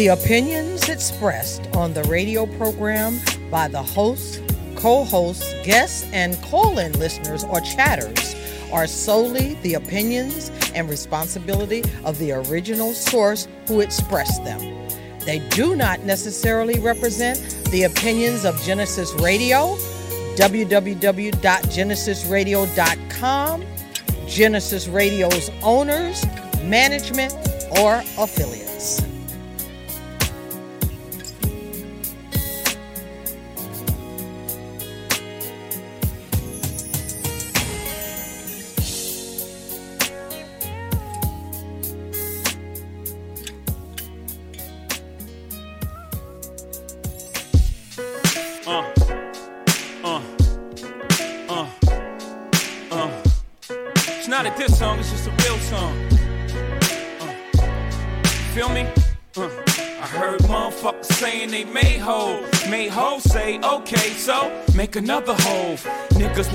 The opinions expressed on the radio program by the hosts, co hosts, guests, and call in listeners or chatters are solely the opinions and responsibility of the original source who expressed them. They do not necessarily represent the opinions of Genesis Radio, www.genesisradio.com, Genesis Radio's owners, management, or affiliates.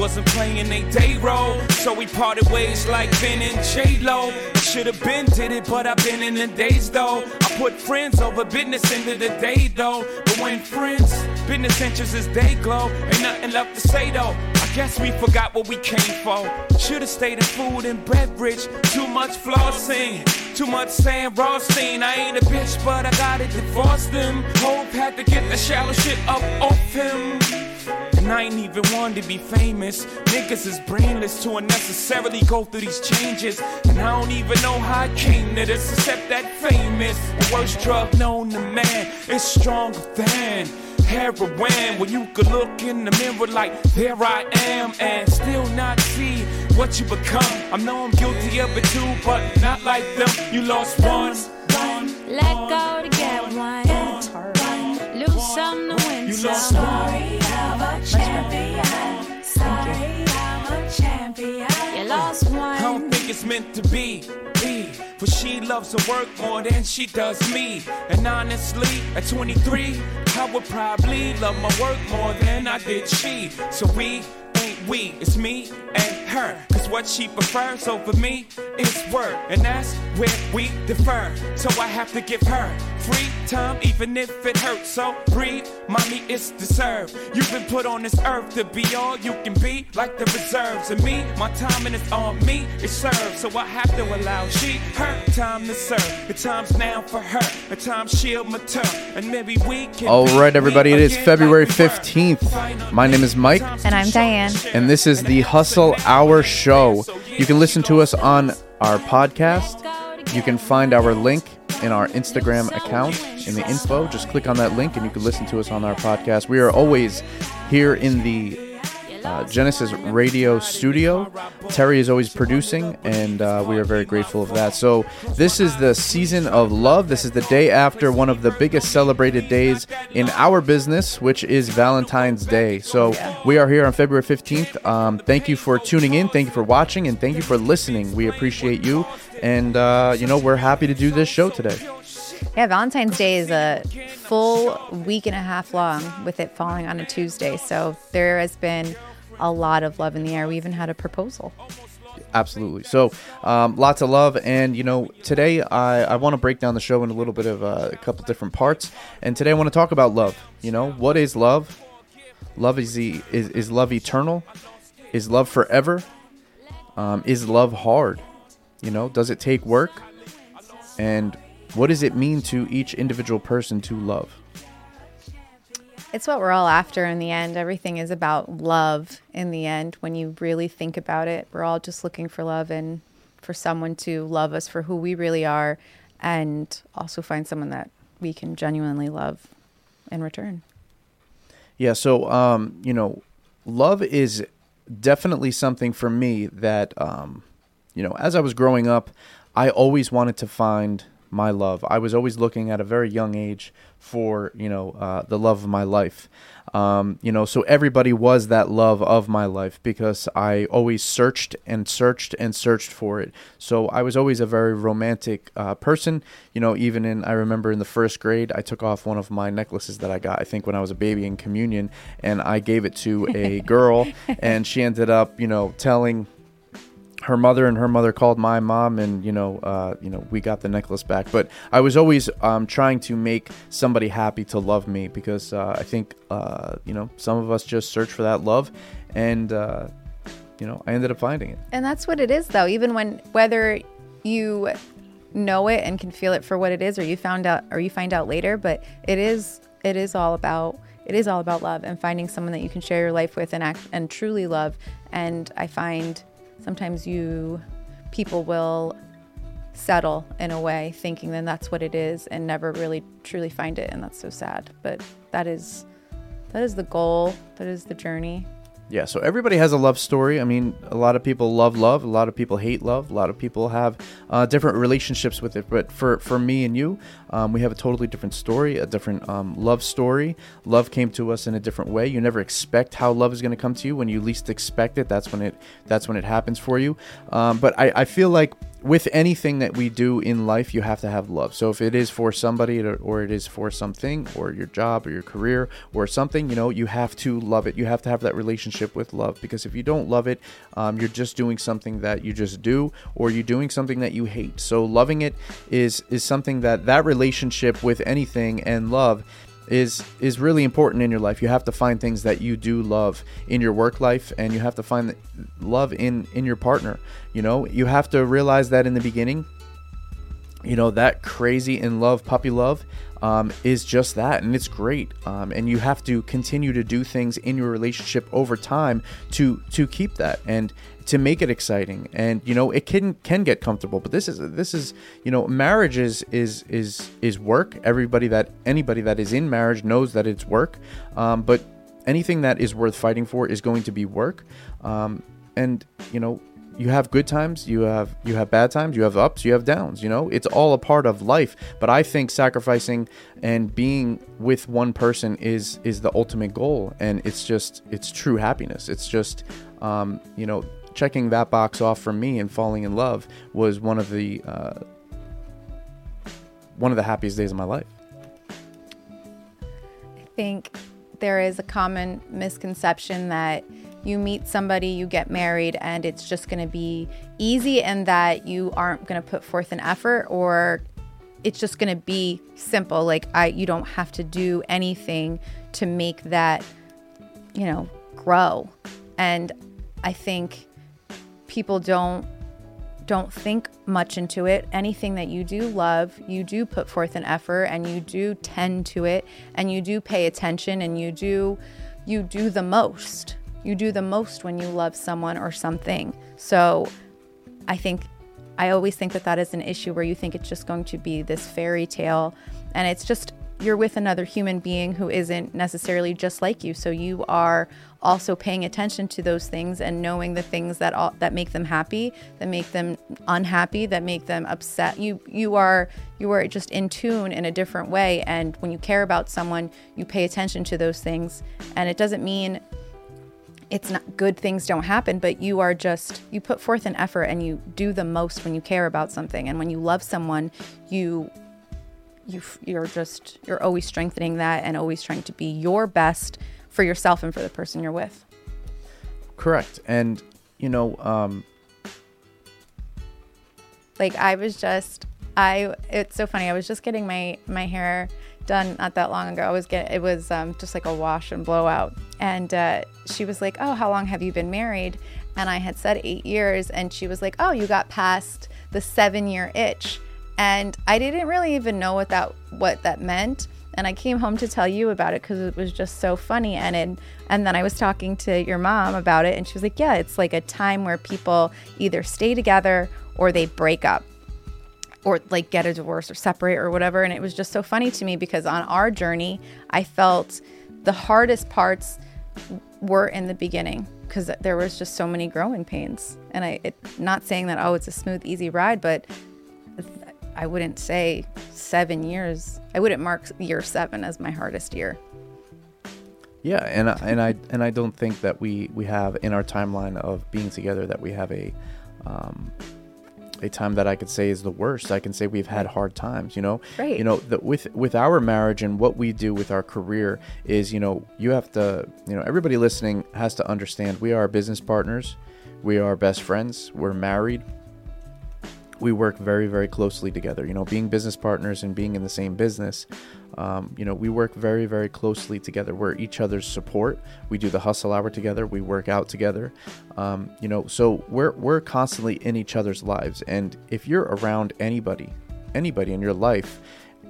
Wasn't playing they day role, so we parted ways like Ben and J Lo. Should've been did it, but I've been in the days though. I put friends over business into the day though. But when friends, business interests is day glow, ain't nothing left to say though. I guess we forgot what we came for. Should've stayed in food and beverage. Too much flossing, too much saying Rothstein. I ain't a bitch, but I gotta divorce them. Hope had to get the shallow shit up off him. And I ain't even one to be famous. Niggas is brainless to unnecessarily go through these changes. And I don't even know how I came to this, except that famous. The worst drug known to man is stronger than heroin. When you could look in the mirror like, there I am, and still not see what you become. I know I'm guilty of it too, but not like them. You lost one. Let go to get one. Lose some to win You lost some. one. You lost one. I don't think it's meant to be. For she loves her work more than she does me. And honestly, at 23, I would probably love my work more than I did she. So we ain't we, it's me and her. Cause what she prefers over me is work. And that's where we defer. So I have to give her free time, even if it hurts. So breathe, mommy, it's deserved. You've been put on this earth to be all you can be, like the reserves. And me, my timing is on me, it serves. So I have to allow she her time to serve. The time's now for her, the time she'll mature. And maybe we can. All be right, everybody, it is February like we were. 15th. My name is Mike. And I'm Diane. And this is the Hustle Hour Show. You can listen to us on our podcast. You can find our link in our Instagram account in the info. Just click on that link and you can listen to us on our podcast. We are always here in the uh, Genesis Radio Studio. Terry is always producing, and uh, we are very grateful of that. So, this is the season of love. This is the day after one of the biggest celebrated days in our business, which is Valentine's Day. So, we are here on February 15th. Um, thank you for tuning in, thank you for watching, and thank you for listening. We appreciate you, and uh, you know, we're happy to do this show today. Yeah, Valentine's Day is a full week and a half long with it falling on a Tuesday. So there has been a lot of love in the air. We even had a proposal. Absolutely. So, um, lots of love, and you know, today I, I want to break down the show in a little bit of uh, a couple different parts. And today I want to talk about love. You know, what is love? Love is the is, is love eternal? Is love forever? Um, is love hard? You know, does it take work? And what does it mean to each individual person to love? It's what we're all after in the end. Everything is about love in the end. When you really think about it, we're all just looking for love and for someone to love us for who we really are and also find someone that we can genuinely love in return. Yeah, so um, you know, love is definitely something for me that um, you know, as I was growing up, I always wanted to find my love. I was always looking at a very young age for you know uh, the love of my life. Um, you know, so everybody was that love of my life because I always searched and searched and searched for it. So I was always a very romantic uh, person. You know, even in I remember in the first grade, I took off one of my necklaces that I got. I think when I was a baby in communion, and I gave it to a girl, and she ended up, you know, telling her mother and her mother called my mom and you know uh, you know we got the necklace back but i was always um, trying to make somebody happy to love me because uh, i think uh, you know some of us just search for that love and uh, you know i ended up finding it And that's what it is, though. Even when whether you know it and can feel it for what it is, or you found out, or you find out later, but it is it is all about it is all about love and finding someone that you can share your life with and act and truly love. And I find sometimes you people will settle in a way thinking then that's what it is and never really truly find it and that's so sad. But that is that is the goal that is the journey Yeah, so everybody has a love story. I mean, a lot of people love love, a lot of people hate love, a lot of people have uh, different relationships with it. But for, for me and you, um, we have a totally different story, a different um, love story. Love came to us in a different way. You never expect how love is going to come to you when you least expect it. That's when it that's when it happens for you. Um, but I, I feel like with anything that we do in life, you have to have love. So if it is for somebody or- it is for something or your job or your career or something, you know, you have to love it. You have to have that relationship with love because if you don't love it, um, you're just doing something that you just do or you're doing something that you hate. So loving it is is something that that relationship with anything and love is is really important in your life. You have to find things that you do love in your work life and you have to find love in in your partner. You know, you have to realize that in the beginning, you know, that crazy in love puppy love um, is just that and it's great. Um, and you have to continue to do things in your relationship over time to to keep that and to make it exciting. And you know it can can get comfortable but this is this is you know marriage is is is is work. Everybody that anybody that is in marriage knows that it's work. Um, but anything that is worth fighting for is going to be work. Um, and you know you have good times you have you have bad times you have ups you have downs you know? It's all a part of life. But i think sacrificing and being with one person is is the ultimate goal. And it's just it's true happiness. It's just um, you know checking that box off for me and falling in love was one of the uh, one of the happiest days of my life I think there is a common misconception that you meet somebody, you get married, and it's just going to be easy and that you aren't going to put forth an effort or it's just going to be simple like I you don't have to do anything to make that you know grow. And I think people don't don't think much into it. Anything that you do love, you do put forth an effort and you do tend to it and you do pay attention and you do you do the most. You do the most when you love someone or something. So I think I always think that that is an issue where you think it's just going to be this fairy tale and it's just you're with another human being who isn't necessarily just like you. So you are also paying attention to those things and knowing the things that all, that make them happy, that make them unhappy, that make them upset. You you are you are just in tune in a different way and when you care about someone, you pay attention to those things and it doesn't mean it's not good things don't happen but you are just you put forth an effort and you do the most when you care about something and when you love someone you you you're just you're always strengthening that and always trying to be your best for yourself and for the person you're with. Correct. And you know um, like i was just i it's so funny i was just getting my my hair done not that long ago. I was get it was um, just like a wash and blowout. And uh, she was like oh how long have you been married? And i had said eight years and she was like oh you got past the seven year itch and i didn't really even know what that what that meant and i came home to tell you about it because it was just so funny and it, and then i was talking to your mom about it and she was like yeah it's like a time where people either stay together or they break up or like get a divorce or separate or whatever. And it was just so funny to me because on our journey, I felt the hardest parts were in the beginning because there was just so many growing pains. And I, it, not saying that, oh, it's a smooth, easy ride, but I wouldn't say seven years. I wouldn't mark year seven as my hardest year. Yeah, and I, and I and I don't think that we we have in our timeline of being together that we have a um, a time that I could say is the worst. I can say we've had hard times, you know. Right. You know, that with with our marriage and what we do with our career is, you know, you have to, you know, everybody listening has to understand we are business partners. We are best friends. We're married. We work very, very closely together. You know, being business partners and being in the same business, um, you know, we work very, very closely together. We're each other's support. We do the hustle hour together. We work out together. Um, you know, so we're we're constantly in each other's lives. And if you're around anybody, anybody in your life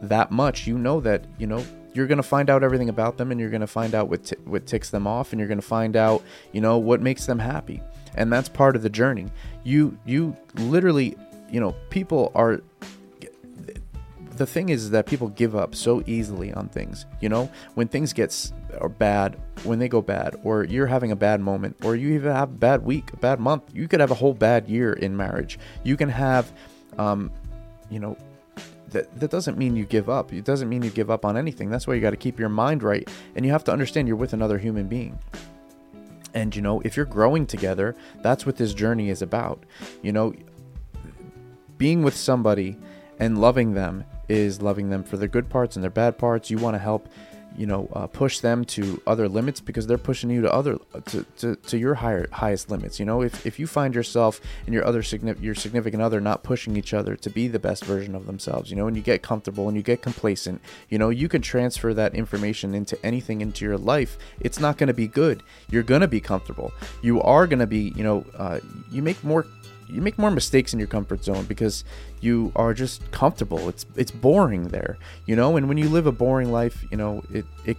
that much, you know that you know you're going to find out everything about them and you're going to find out what t- what ticks them off and you're going to find out you know what makes them happy and that's part of the journey you you literally you know people are the thing is that people give up so easily on things you know when things get or bad when they go bad or you're having a bad moment or you even have a bad week a bad month you could have a whole bad year in marriage you can have um you know that, that doesn't mean you give up. It doesn't mean you give up on anything. That's why you got to keep your mind right. And you have to understand you're with another human being. And, you know, if you're growing together, that's what this journey is about. You know, being with somebody and loving them is loving them for their good parts and their bad parts. You want to help, you know, uh, push them to other limits because they're pushing you to other to, to, to your higher highest limits. You know, if, if you find yourself and your other your significant other not pushing each other to be the best version of themselves, you know, and you get comfortable and you get complacent, you know, you can transfer that information into anything into your life. It's not going to be good. You're going to be comfortable. You are going to be, you know, uh, you make more you make more mistakes in your comfort zone because you are just comfortable. It's it's boring there, you know. And when you live a boring life, you know it it,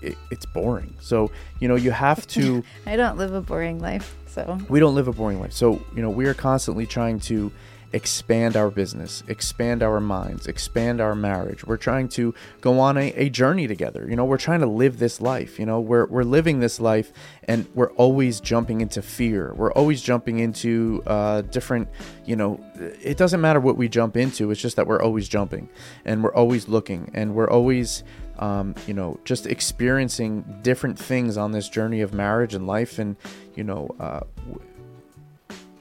it it's boring. So you know you have to. I don't live a boring life, so we don't live a boring life. So you know we are constantly trying to expand our business, expand our minds, expand our marriage. We're trying to go on a, a journey together. You know, we're trying to live this life. You know, we're, we're living this life and we're always jumping into fear. We're always jumping into uh, different, you know, it doesn't matter what we jump into. It's just that we're always jumping and we're always looking and we're always, um, you know, just experiencing different things on this journey of marriage and life. And, you know, uh,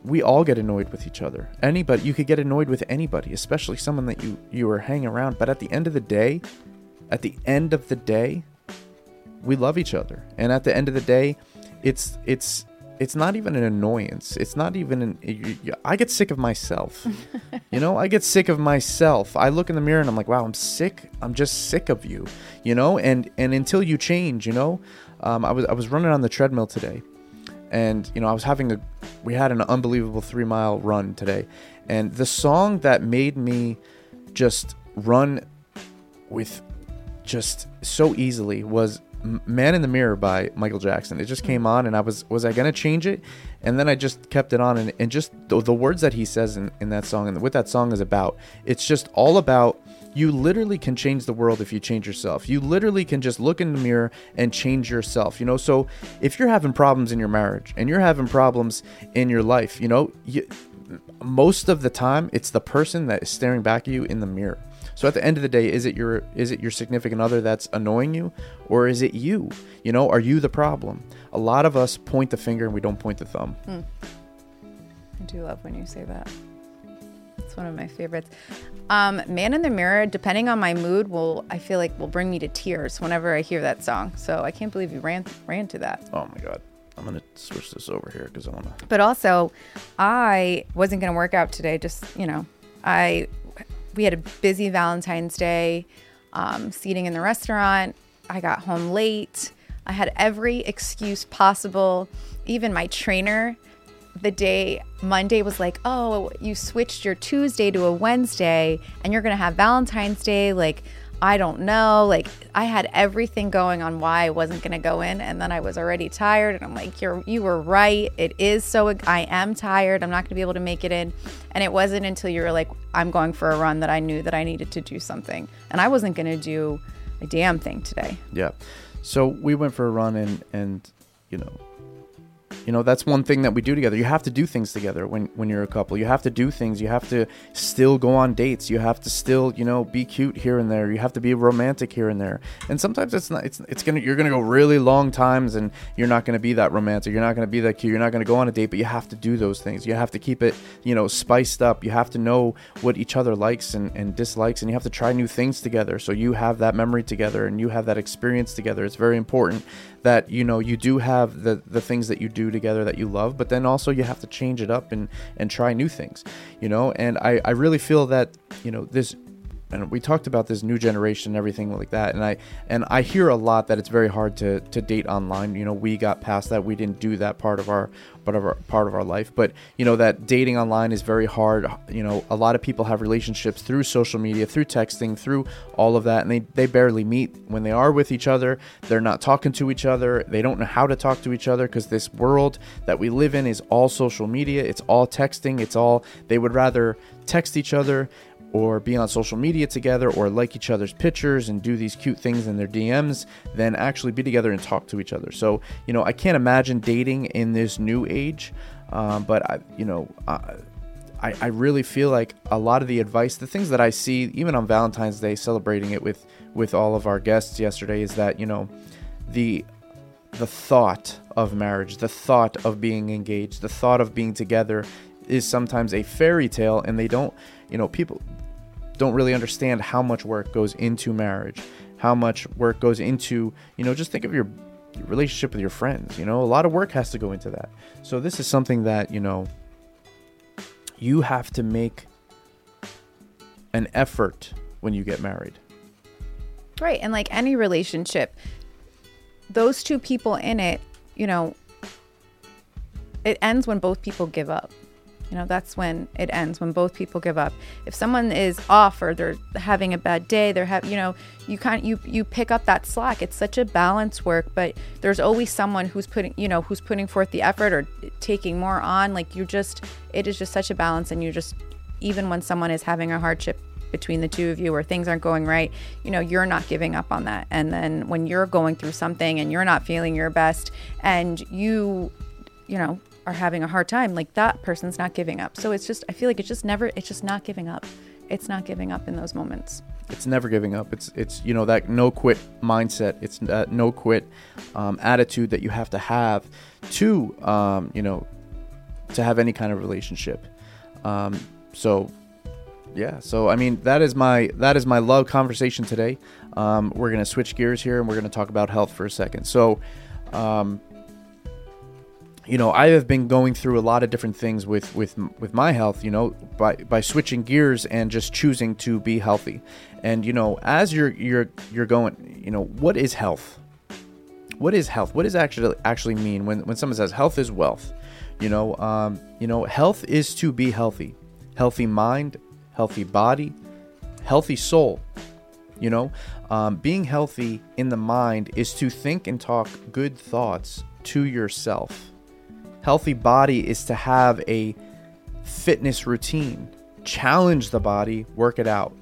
we all get annoyed with each other. Anybody, you could get annoyed with anybody, especially someone that you you are hanging around. But at the end of the day, at the end of the day, we love each other. And at the end of the day, it's it's it's not even an annoyance. It's not even an. I get sick of myself. you know, I get sick of myself. I look in the mirror and I'm like, wow, I'm sick. I'm just sick of you. You know, and and until you change, you know, um, I was I was running on the treadmill today, and you know I was having a we had an unbelievable three mile run today, and the song that made me just run with just so easily was Man in the Mirror by Michael Jackson. It just came on and I was was I to change it? And then I just kept it on and, and just the, the words that he says in, in that song and what that song is about. It's just all about you literally can change the world if you change yourself. You literally can just look in the mirror and change yourself. You know, so if you're having problems in your marriage and you're having problems in your life, you know, you, most of the time it's the person that is staring back at you in the mirror. So at the end of the day, is it your is it your significant other that's annoying you, or is it you? You know, are you the problem? A lot of us point the finger and we don't point the thumb. Hmm. I do love when you say that. One of my favorites. Um, Man in the Mirror, depending on my mood, will I feel like will bring me to tears whenever I hear that song. So I can't believe you ran ran to that. Oh my god, I'm gonna switch this over here because I wanna. But also, I wasn't going to work out today. Just you know, I we had a busy Valentine's Day, um, seating in the restaurant. I got home late. I had every excuse possible. Even my trainer, the day Monday was like, "Oh, you switched your Tuesday to a Wednesday, and you're going to have Valentine's Day." Like, I don't know. Like, I had everything going on why I wasn't going to go in, and then I was already tired. And I'm like, "You're you were right. It is so. I am tired. I'm not going to be able to make it in." And it wasn't until you were like, "I'm going for a run," that I knew that I needed to do something, and I wasn't going to do a damn thing today. Yeah. So we went for a run and and you know you know that's one thing that we do together. You have to do things together when when you're a couple. You have to do things. You have to still go on dates. You have to still you know be cute here and there. You have to be romantic here and there. And sometimes it's not it's, it's gonna you're gonna go really long times and you're not gonna be that romantic. You're not gonna be that cute. You're not gonna go on a date but you have to do those things. You have to keep it you know spiced up. You have to know what each other likes and, and dislikes and you have to try new things together. So you have that memory together and you have that experience together. It's very important that you know you do have the the things that you do together that you love, but then also you have to change it up and and try new things, you know. And I I really feel that you know this and we talked about this new generation and everything like that and i and i hear a lot that it's very hard to to date online. You know we got past that. We didn't do that part of our part of our part of our life. But you know that dating online is very hard. You know a lot of people have relationships through social media through texting through all of that and they they barely meet. When they are with each other they're not talking to each other. They don't know how to talk to each other because this world that we live in is all social media. It's all texting. It's all they would rather text each other or be on social media together or like each other's pictures and do these cute things in their DMs than actually be together and talk to each other. So, you know, I can't imagine dating in this new age, um, but I, you know, I, I really feel like a lot of the advice, the things that I see, even on Valentine's Day, celebrating it with with all of our guests yesterday, is that you know, the the thought of marriage, the thought of being engaged, the thought of being together is sometimes a fairy tale and they don't you know people don't really understand how much work goes into marriage, how much work goes into, you know, just think of your, your relationship with your friends. You know, a lot of work has to go into that. So this is something that, you know, you have to make an effort when you get married. Right. And like any relationship, those two people in it, you know, it ends when both people give up. You know, that's when it ends, when both people give up. If someone is off or they're having a bad day, they're having, you know, you kind you you pick up that slack. It's such a balance work, but there's always someone who's putting, you know, who's putting forth the effort or taking more on. Like you just, it is just such a balance, and you just, even when someone is having a hardship between the two of you or things aren't going right, you know, you're not giving up on that. And then when you're going through something and you're not feeling your best and you, you know, are having a hard time, like that person's not giving up. So it's just, I feel like it's just never, it's just not giving up. It's not giving up in those moments. It's never giving up. It's it's you know that no quit mindset. It's that no quit um, attitude that you have to have to um, you know to have any kind of relationship. Um, so yeah so i mean that is my that is my love conversation today um, we're gonna switch gears here and we're gonna talk about health for a second so um, you know, I have been going through a lot of different things with with with my health, you know, by by switching gears and just choosing to be healthy. And you know, as you're you're you're going, you know, what is health? What is health? What does actually actually mean when when someone says health is wealth? You know, um, you know, health is to be healthy, healthy mind, healthy body, healthy soul. You know, um, being healthy in the mind is to think and talk good thoughts to yourself healthy body is to have a fitness routine, challenge the body, work it out,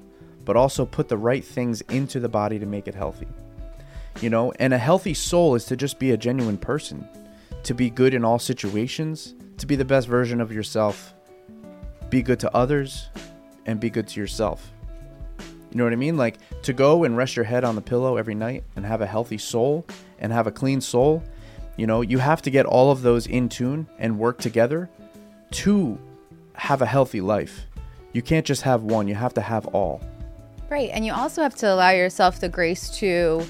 but also put the right things into the body to make it healthy. You know, and a healthy soul is to just be a genuine person, to be good in all situations, to be the best version of yourself, be good to others, and be good to yourself. You know what I mean? Like to go and rest your head on the pillow every night and have a healthy soul and have a clean soul you know, you have to get all of those in tune and work together to have a healthy life. You can't just have one, you have to have all. Right. And you also have to allow yourself the grace to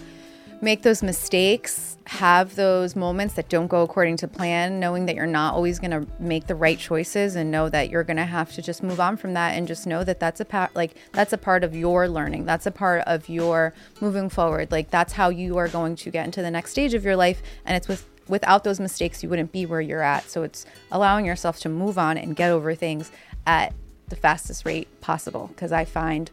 make those mistakes, have those moments that don't go according to plan, knowing that you're not always going to make the right choices and know that you're going to have to just move on from that and just know that that's a part like that's a part of your learning. That's a part of your moving forward. Like that's how you are going to get into the next stage of your life and it's with without those mistakes, you wouldn't be where you're at. So it's allowing yourself to move on and get over things at the fastest rate possible. Because I find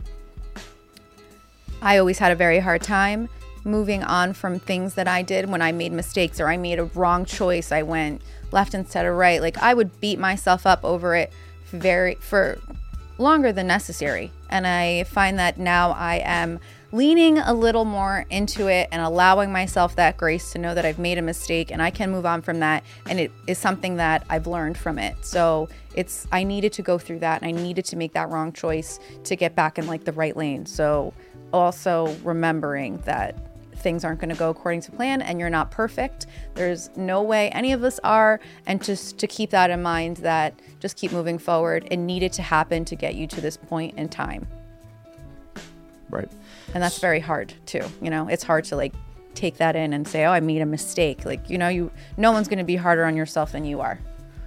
I always had a very hard time moving on from things that I did when I made mistakes or I made a wrong choice. I went left instead of right. Like I would beat myself up over it very for longer than necessary. And I find that now I am leaning a little more into it and allowing myself that grace to know that I've made a mistake and I can move on from that. And it is something that I've learned from it. So it's, I needed to go through that and I needed to make that wrong choice to get back in like the right lane. So also remembering that things aren't going to go according to plan and you're not perfect. There's no way any of us are. And just to keep that in mind that just keep moving forward. It needed to happen to get you to this point in time. Right and that's very hard too you know it's hard to like take that in and say, "Oh, I made a mistake." Like, you know, you no one's going to be harder on yourself than you are.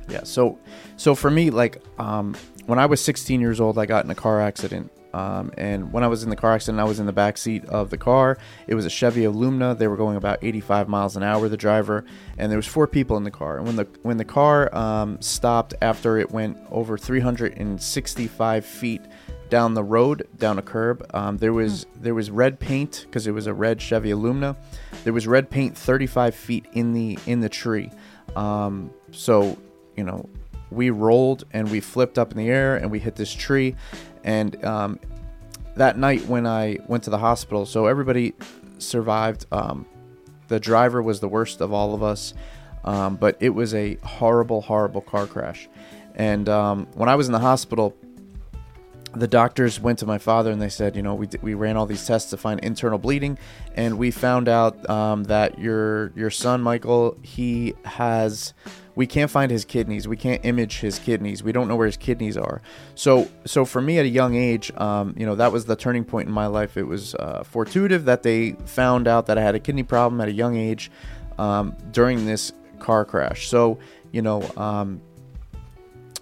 Yeah. So, so for me, like, um, when I was 16 years old, I got in a car accident. Um, and when I was in the car accident, I was in the back seat of the car. It was a Chevy Lumina. They were going about 85 miles an hour. The driver, and there was four people in the car. And when the when the car um, stopped after it went over 365 feet down the road, down a curb, um, there was there was red paint because it was a red Chevy Lumina. There was red paint 35 feet in the in the tree. Um, so you know, we rolled and we flipped up in the air and we hit this tree. And um, that night when I went to the hospital, so everybody survived. Um, the driver was the worst of all of us, um, but it was a horrible, horrible car crash. And um, when I was in the hospital, the doctors went to my father and they said, you know, we, we ran all these tests to find internal bleeding, and we found out um, that your your son Michael he has we can't find his kidneys. We can't image his kidneys. We don't know where his kidneys are. So, so for me at a young age, um, you know, that was the turning point in my life. It was uh, that they found out that I had a kidney problem at a young age um, during this car crash. So, you know, um,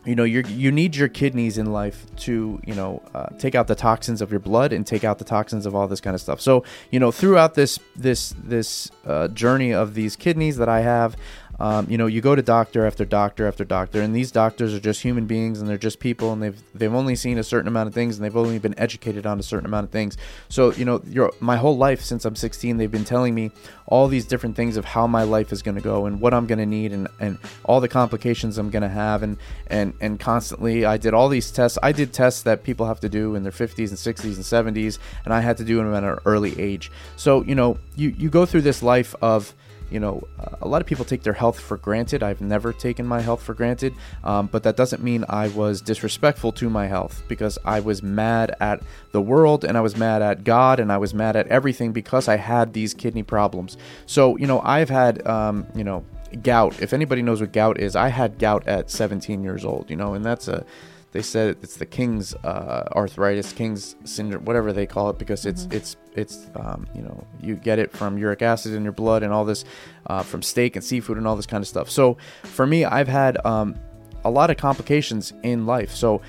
you know you you need your kidneys in life to you know uh, take out the toxins of your blood and take out the toxins of all this kind of stuff. So you know throughout this this this uh, journey of these kidneys that i have um, you know, you go to doctor after doctor after doctor, and these doctors are just human beings, and they're just people, and they've they've only seen a certain amount of things, and they've only been educated on a certain amount of things. So, you know, your my whole life since I'm 16, they've been telling me all these different things of how my life is going to go, and what I'm going to need, and and all the complications I'm going to have, and and and constantly, I did all these tests. I did tests that people have to do in their 50s and 60s and 70s, and I had to do them at an early age. So, you know, you you go through this life of you know, a lot of people take their health for granted. I've never taken my health for granted, um, but that doesn't mean I was disrespectful to my health because I was mad at the world and I was mad at God and I was mad at everything because I had these kidney problems. So, you know, I've had, um, you know, gout. If anybody knows what gout is, I had gout at 17 years old, you know, and that's a they said it's the king's uh, arthritis, king's syndrome, whatever they call it, because it's mm-hmm. it's it's um, you know you get it from uric acid in your blood and all this uh, from steak and seafood and all this kind of stuff. So for me, I've had um, a lot of complications in life. So,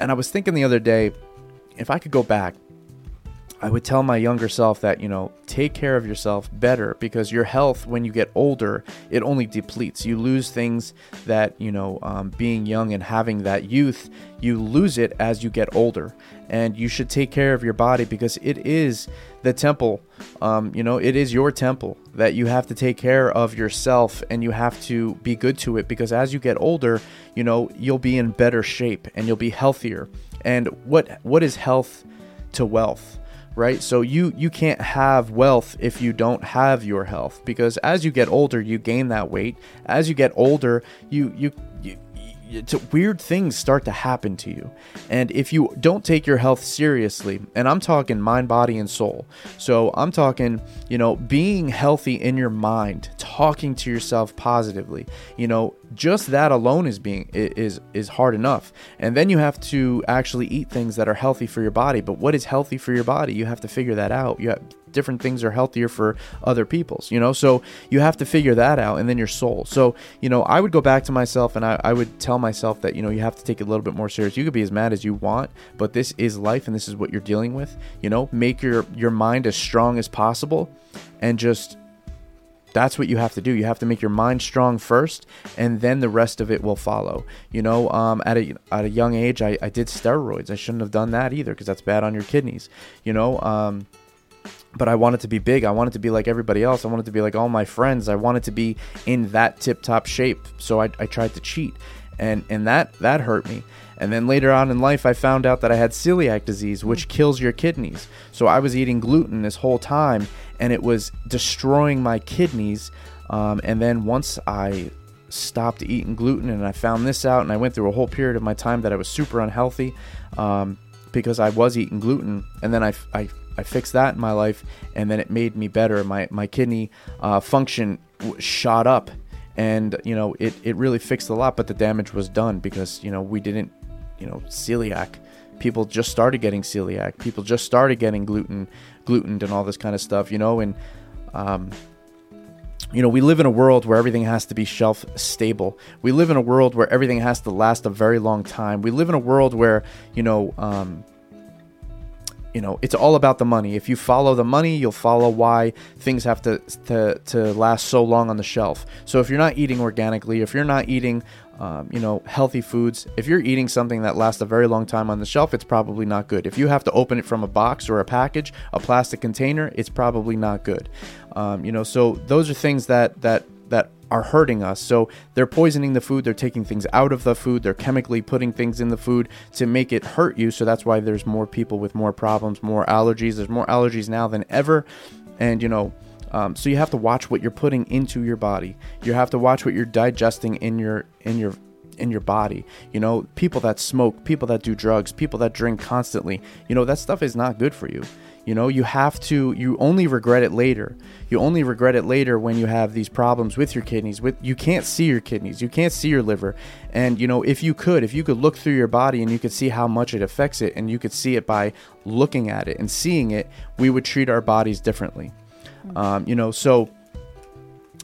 and I was thinking the other day, if I could go back I would tell my younger self that, you know, take care of yourself better because your health, when you get older, it only depletes. You lose things that, you know, um, being young and having that youth, you lose it as you get older. And you should take care of your body because it is the temple, um, you know, it is your temple that you have to take care of yourself and you have to be good to it because as you get older, you know, you'll be in better shape and you'll be healthier. And what what is health to wealth? Right? So you you can't have wealth if you don't have your health because as you get older you gain that weight. As you get older you you, weird things start to happen to you. And if you don't take your health seriously, and I'm talking mind, body, and soul. So I'm talking, you know, being healthy in your mind, talking to yourself positively. You know, just that alone is being is is hard enough and then you have to actually eat things that are healthy for your body but what is healthy for your body you have to figure that out you have different things are healthier for other people's you know so you have to figure that out and then your soul so you know i would go back to myself and I, I would tell myself that you know you have to take it a little bit more serious you could be as mad as you want but this is life and this is what you're dealing with you know make your your mind as strong as possible and just that's what you have to do. You have to make your mind strong first, and then the rest of it will follow. You know, um, at a at a young age, I, I did steroids. I shouldn't have done that either because that's bad on your kidneys. You know, um, but I wanted to be big. I wanted to be like everybody else. I wanted to be like all my friends. I wanted to be in that tip top shape. So I, I tried to cheat, and and that that hurt me. And then later on in life, I found out that I had celiac disease, which kills your kidneys. So I was eating gluten this whole time, and it was destroying my kidneys. Um, and then once I stopped eating gluten and I found this out, and I went through a whole period of my time that I was super unhealthy um, because I was eating gluten. And then I, I, I, fixed that in my life, and then it made me better. My, my kidney uh, function shot up. And you know it, it really fixed a lot, but the damage was done because you know we didn't, you know, celiac. People just started getting celiac. People just started getting gluten glutened and all this kind of stuff, you know, and um, you know, we live in a world where everything has to be shelf stable. We live in a world where everything has to last a very long time. We live in a world where, you know, um, you know, it's all about the money. If you follow the money, you'll follow why things have to to, to last so long on the shelf. So if you're not eating organically, if you're not eating um, you know, healthy foods. If you're eating something that lasts a very long time on the shelf, it's probably not good. If you have to open it from a box or a package, a plastic container, it's probably not good. Um, you know, so those are things that that that are hurting us. So they're poisoning the food, they're taking things out of the food, they're chemically putting things in the food to make it hurt you. So that's why there's more people with more problems, more allergies. There's more allergies now than ever. And you know, um, so you have to watch what you're putting into your body. You have to watch what you're digesting in your in your in your body. You know, people that smoke, people that do drugs, people that drink constantly. You know, that stuff is not good for you. You know, you have to you only regret it later. You only regret it later when you have these problems with your kidneys. With you can't see your kidneys, you can't see your liver. And you know, if you could, if you could look through your body and you could see how much it affects it and you could see it by looking at it and seeing it, we would treat our bodies differently. Um, you know, so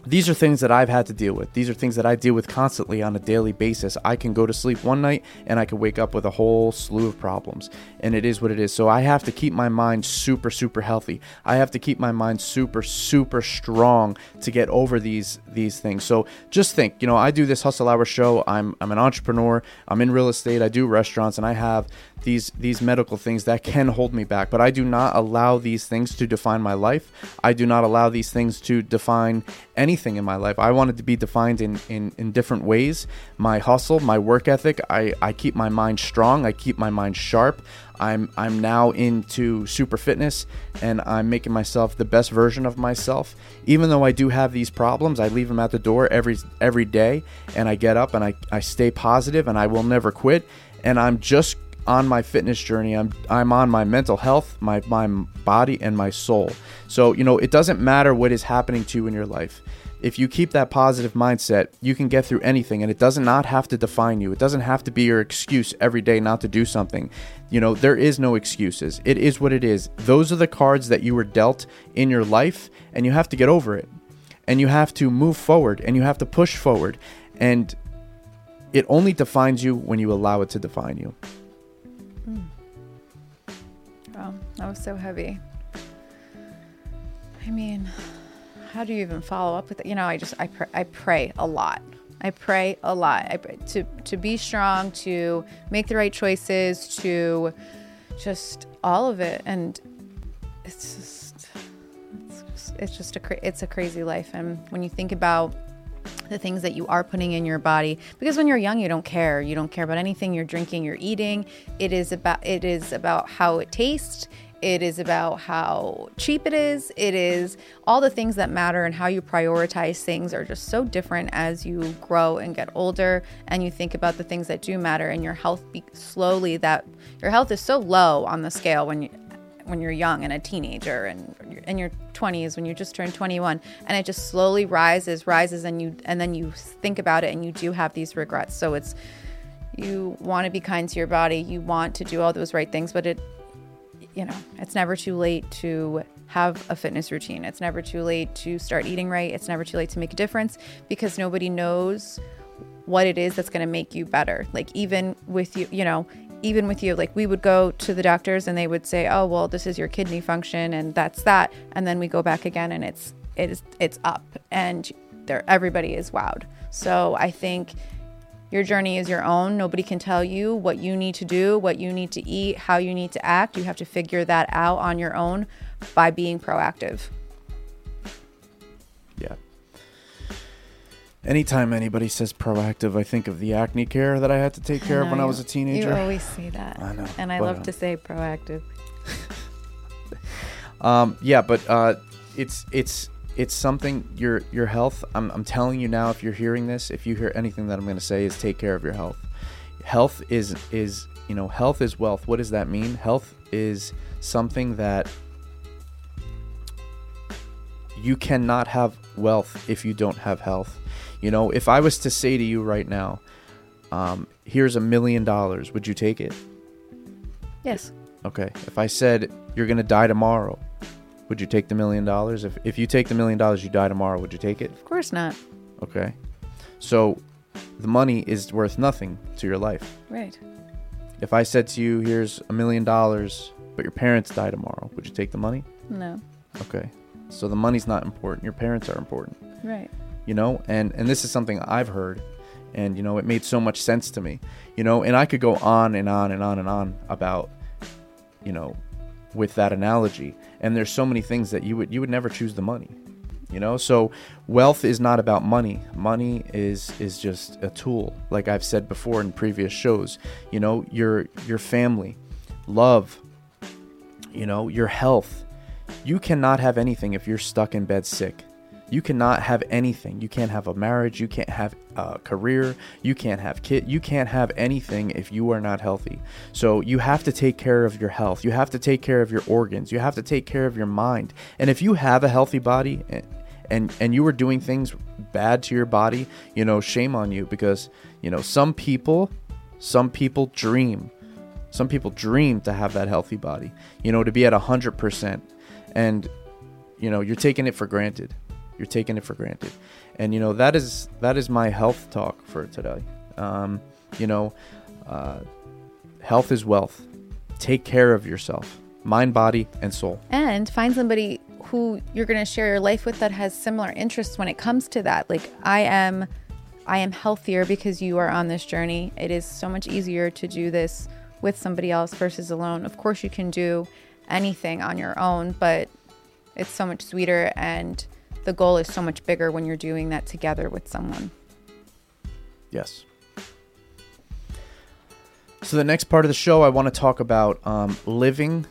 these are things that I've had to deal with. These are things that I deal with constantly on a daily basis. I can go to sleep one night and I can wake up with a whole slew of problems. And it is what it is. So I have to keep my mind super, super healthy. I have to keep my mind super, super strong to get over these these things. So just think, you know, I do this hustle hour show. I'm I'm an entrepreneur. I'm in real estate. I do restaurants and I have these these medical things that can hold me back but i do not allow these things to define my life. I do not allow these things to define anything in my life. I want it to be defined in in, in different ways. My hustle my work ethic i i keep my mind strong. I keep my mind sharp. I'm I'm now into super fitness and I'm making myself the best version of myself. Even though I do have these problems, I leave them at the door every every day and I get up and I, I stay positive and I will never quit. And I'm just on my fitness journey. I'm I'm on my mental health, my my body and my soul. So, you know, it doesn't matter what is happening to you in your life. If you keep that positive mindset, you can get through anything and it does not have to define you. It doesn't have to be your excuse every day not to do something. You know, there is no excuses. It is what it is. Those are the cards that you were dealt in your life and you have to get over it. And you have to move forward and you have to push forward. And it only defines you when you allow it to define you. Wow, that was so heavy. I mean, how do you even follow up with it? You know, I just I pr- I pray a lot. I pray a lot. I pray to to be strong, to make the right choices, to just all of it, and it's just it's just, it's just a cra- it's a crazy life. And when you think about the things that you are putting in your body. Because when you're young you don't care. You don't care about anything you're drinking you're eating. It is about it is about how it tastes. It is about how cheap it is. It is all the things that matter and how you prioritize things are just so different as you grow and get older and you think about the things that do matter and your health be slowly that your health is so low on the scale when you when you're young and a teenager and in your 20s when you just turned 21 and it just slowly rises rises and you and then you think about it and you do have these regrets. So it's you want to be kind to your body you want to do all those right things but it you know it's never too late to have a fitness routine. It's never too late to start eating right. It's never too late to make a difference because nobody knows what it is that's going to make you better. Like even with you you know even with you, like we would go to the doctors and they would say, "Oh, well, this is your kidney function, and that's that," and then we go back again and it's it is it's up, and there everybody is wowed. So I think your journey is your own. Nobody can tell you what you need to do, what you need to eat, how you need to act. You have to figure that out on your own by being proactive. Yeah. Anytime anybody says proactive, I think of the acne care that I had to take care of when I was a teenager. You always say that. I know, And I but, love uh, to say proactive. Um, yeah, but uh, it's it's it's something your your health. I'm I'm telling you now. If you're hearing this, if you hear anything that I'm going to say, is take care of your health. Health is is you know health is wealth. What does that mean? Health is something that you cannot have wealth if you don't have health. You know, if I was to say to you right now, um, here's a million dollars, would you take it? Yes. Okay. If I said you're gonna die tomorrow, Would you take the million dollars? If if you take the million dollars, you die tomorrow. Would you take it? Of course not. Okay. So the money is worth nothing to your life. Right. If I said to you, "Here's a million dollars," but your parents die tomorrow, would you take the money? No. Okay. So the money's not important. Your parents are important. Right. You know? And and this is something i've heard and you know it made so much sense to me you know? And i could go on and on and on and on about you know with that analogy. And there's so many things that you would you would never choose the money you know? So wealth is not about money. Money is is just a tool. Like i've said before in previous shows you know your your family love you know your health. You cannot have anything if you're stuck in bed sick you cannot have anything. You can't have a marriage. You can't have a career. You can't have kid you can't have anything if you are not healthy. So you have to take care of your health. You have to take care of your organs. You have to take care of your mind. And if you have a healthy body and and, you were doing things bad to your body you know shame on you because you know some people some people dream. Some people dream to have that healthy body you know to be at 100% and you know you're taking it for granted you're taking it for granted. And you know that is that is my health talk for today. Um, you know uh, health is wealth. Take care of yourself mind body and soul. And find somebody who you're going to share your life with that has similar interests when it comes to that. Like i am i am healthier because you are on this journey. It is so much easier to do this with somebody else versus alone. Of course you can do anything on your own but it's so much sweeter and the goal is so much bigger when you're doing that together with someone Yes. So, the next part of the show, I want to talk about um, living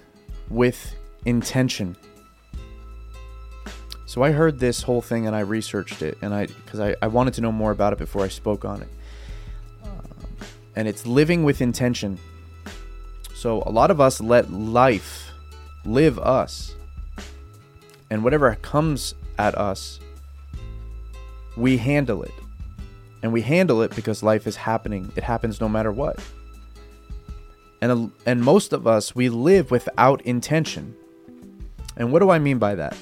with intention. So, I heard this whole thing and I researched it, and I because I, I wanted to know more about it before I spoke on it. Um, and it's living with intention. So, a lot of us let life live us, and whatever comes at us, we handle it and we handle it because life is happening. It happens no matter what. And and most of us we live without intention. And what do I mean by that?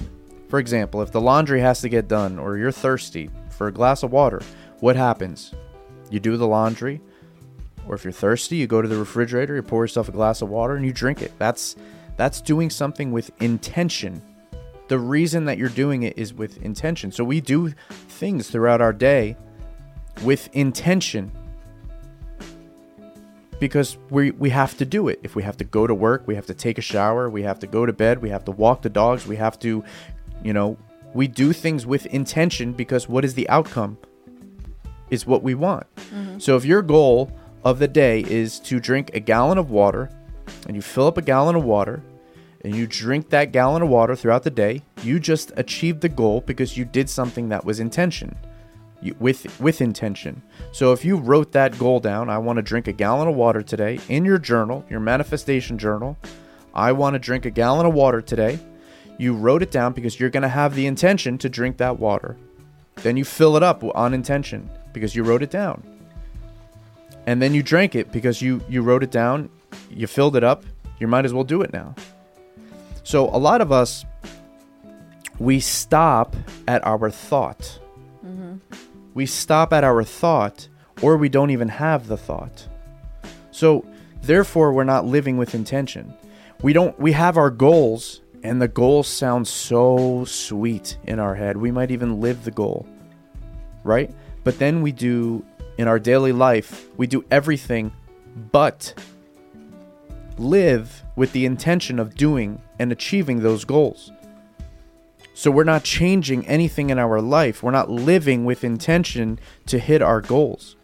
For example, if the laundry has to get done or you're thirsty for a glass of water, what happens? You do the laundry, or if you're thirsty, you go to the refrigerator, you pour yourself a glass of water and you drink it. That's that's doing something with intention. The reason that you're doing it is with intention. So we do things throughout our day with intention because we we have to do it. If we have to go to work, we have to take a shower, we have to go to bed, we have to walk the dogs, we have to, you know, we do things with intention because what is the outcome is what we want. Mm-hmm. So if your goal of the day is to drink a gallon of water and you fill up a gallon of water and you drink that gallon of water throughout the day, you just achieved the goal because you did something that was intention you- with with intention. So if you wrote that goal down, I want to drink a gallon of water today in your journal, your manifestation journal. I want to drink a gallon of water today. You wrote it down because you're going to have the intention to drink that water. Then you fill it up on intention because you wrote it down. And then you drank it because you you wrote it down, you filled it up, you might as well do it now. So a lot of us we stop at our thought mm-hmm. we stop at our thought or we don't even have the thought. So therefore we're not living with intention. We don't we have our goals and the goals sound so sweet in our head. We might even live the goal. Right? But then we do in our daily life, we do everything but live with the intention of doing and achieving those goals. So we're not changing anything in our life. We're not living with intention to hit our goals.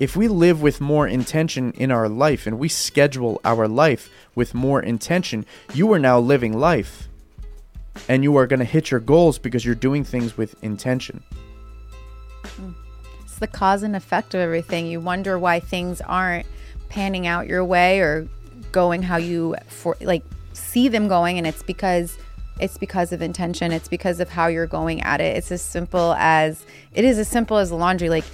If we live with more intention in our life and we schedule our life with more intention, you are now living life. And you are going to hit your goals because you're doing things with intention. it's the cause and effect of everything you wonder why things aren't panning out your way or going how you for like see them going and it's because it's because of intention it's because of how you're going at it. It's as simple as it is as simple as laundry. Like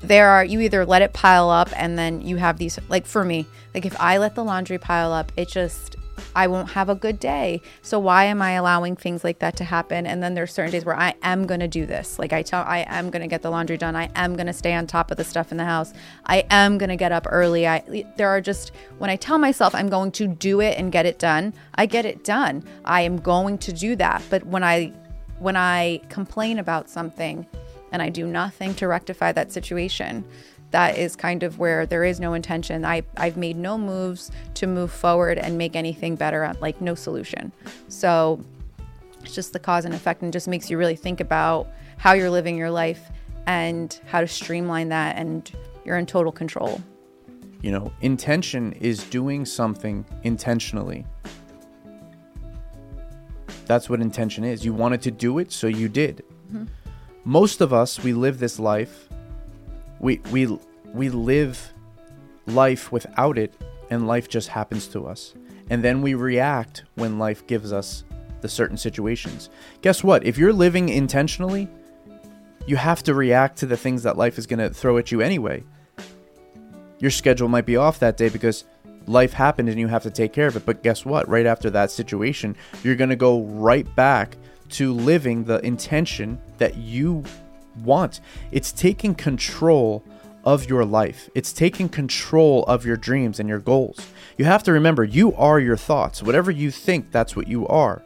there are you either let it pile up and then you have these like for me like if i let the laundry pile up it just I won't have a good day. So why am I allowing things like that to happen? And then there's certain days where I am going to do this. Like I tell I am going to get the laundry done. I am going to stay on top of the stuff in the house. I am going to get up early. I there are just when I tell myself I'm going to do it and get it done, I get it done. I am going to do that. But when I when I complain about something and I do nothing to rectify that situation, that is kind of where there is no intention. I, I've made no moves to move forward and make anything better, like no solution. So it's just the cause and effect and just makes you really think about how you're living your life and how to streamline that and you're in total control. You know, intention is doing something intentionally. That's what intention is. You wanted to do it, so you did. Mm-hmm. Most of us, we live this life. We we we live life without it, and life just happens to us. And then we react when life gives us the certain situations. Guess what? If you're living intentionally, you have to react to the things that life is going to throw at you anyway. Your schedule might be off that day because life happened and you have to take care of it. But guess what? Right after that situation, you're going to go right back to living the intention that you want. It's taking control of your life, it's taking control of your dreams and your goals. You have to remember you are your thoughts. Whatever you think, that's what you are.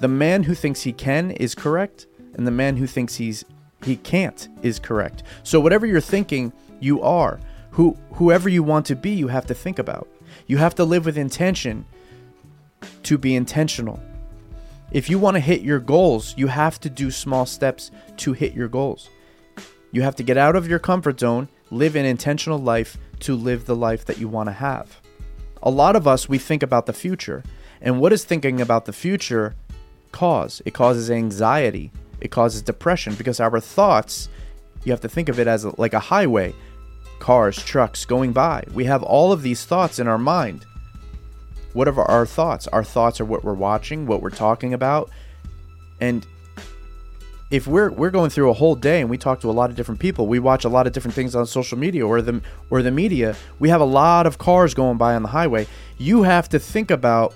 The man who thinks he can is correct, and the man who thinks he's he can't is correct. So whatever you're thinking, you are. Who whoever you want to be, you have to think about. You have to live with intention to be intentional. If you want to hit your goals, you have to do small steps to hit your goals. You have to get out of your comfort zone, live an intentional life to live the life that you want to have. A lot of us, we think about the future. And what does thinking about the future cause? It causes anxiety, it causes depression because our thoughts, you have to think of it as like a highway cars, trucks going by. We have all of these thoughts in our mind. What are our thoughts? Our thoughts are what we're watching, what we're talking about. And if we're we're going through a whole day and we talk to a lot of different people, we watch a lot of different things on social media or the or the media, we have a lot of cars going by on the highway. You have to think about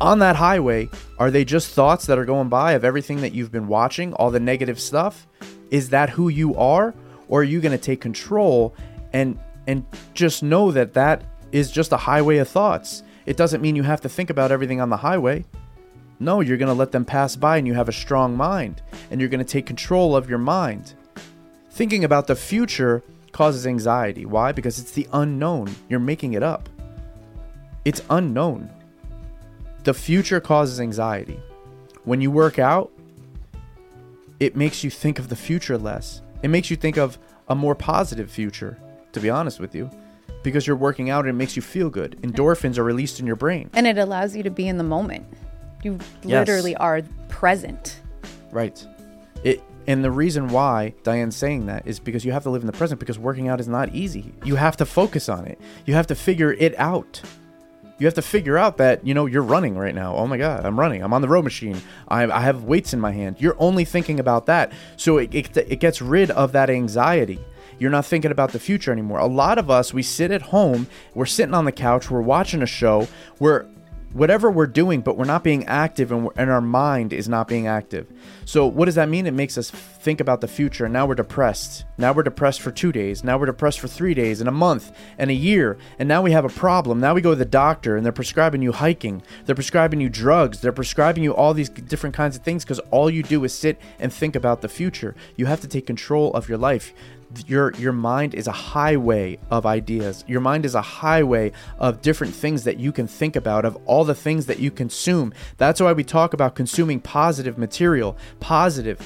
on that highway, are they just thoughts that are going by of everything that you've been watching, all the negative stuff? Is that who you are or are you going to take control and and just know that that is just a highway of thoughts? It doesn't mean you have to think about everything on the highway. No, you're going to let them pass by and you have a strong mind and you're going to take control of your mind. Thinking about the future causes anxiety. Why? Because it's the unknown. You're making it up. It's unknown. The future causes anxiety. When you work out, it makes you think of the future less. It makes you think of a more positive future, to be honest with you, because you're working out and it makes you feel good. Endorphins are released in your brain. And it allows you to be in the moment. You Yes. literally are present. Right. It and the reason why Diane's saying that is because you have to live in the present because working out is not easy. You have to focus on it. You have to figure it out. You have to figure out that, you know, you're running right now. Oh my God, I'm running. I'm on the row machine. I, I have weights in my hand. You're only thinking about that. So it, it, it gets rid of that anxiety. You're not thinking about the future anymore. A lot of us, we sit at home, we're sitting on the couch, we're watching a show, we're whatever we're doing, but we're not being active and, and our mind is not being active. So, what does that mean? It makes us think about the future. And now we're depressed. Now we're depressed for two days. Now we're depressed for three days and a month and a year. And now we have a problem. Now we go to the doctor and they're prescribing you hiking. They're prescribing you drugs. They're prescribing you all these different kinds of things because all you do is sit and think about the future. You have to take control of your life your your mind is a highway of ideas. Your mind is a highway of different things that you can think about of all the things that you consume. That's why we talk about consuming positive material, positive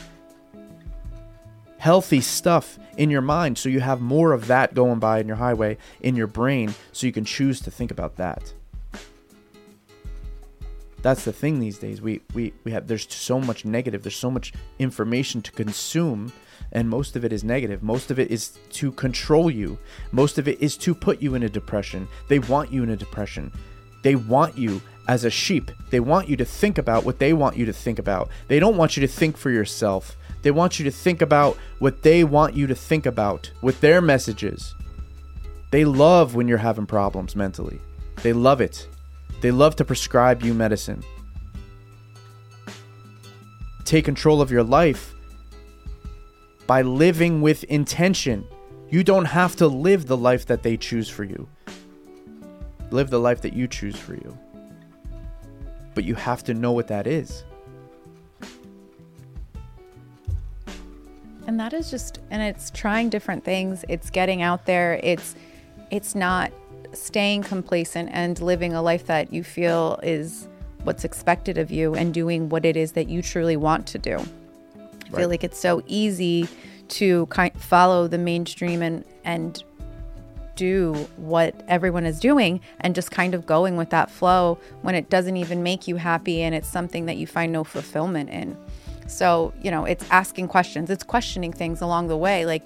healthy stuff in your mind so you have more of that going by in your highway in your brain so you can choose to think about that. That's the thing these days. We we we have there's so much negative, there's so much information to consume and most of it is negative. Most of it is to control you. Most of it is to put you in a depression. They want you in a depression. They want you as a sheep. They want you to think about what they want you to think about. They don't want you to think for yourself. They want you to think about what they want you to think about with their messages. They love when you're having problems mentally. They love it. They love to prescribe you medicine. Take control of your life by living with intention. You don't have to live the life that they choose for you. Live the life that you choose for you. But you have to know what that is. and that is just and it's trying different things it's getting out there it's it's not staying complacent and living a life that you feel is what's expected of you and doing what it is that you truly want to do i feel like it's so easy to kind of follow the mainstream and and do what everyone is doing and just kind of going with that flow when it doesn't even make you happy and it's something that you find no fulfillment in. So, you know, it's asking questions, it's questioning things along the way. Like,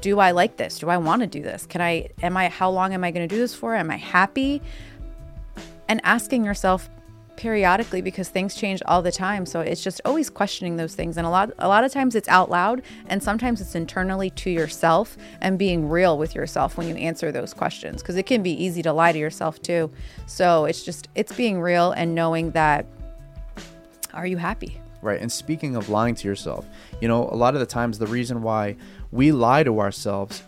do I like this? Do I want to do this? Can I, am I, how long am I going to do this for? Am I happy? And asking yourself periodically because things change all the time. So it's just always questioning those things. And a lot, a lot of times it's out loud and sometimes it's internally to yourself and being real with yourself when you answer those questions because it can be easy to lie to yourself too. So it's just, it's being real and knowing that, are you happy? Right. And speaking of lying to yourself, you know, a lot of the times the reason why we lie to ourselves,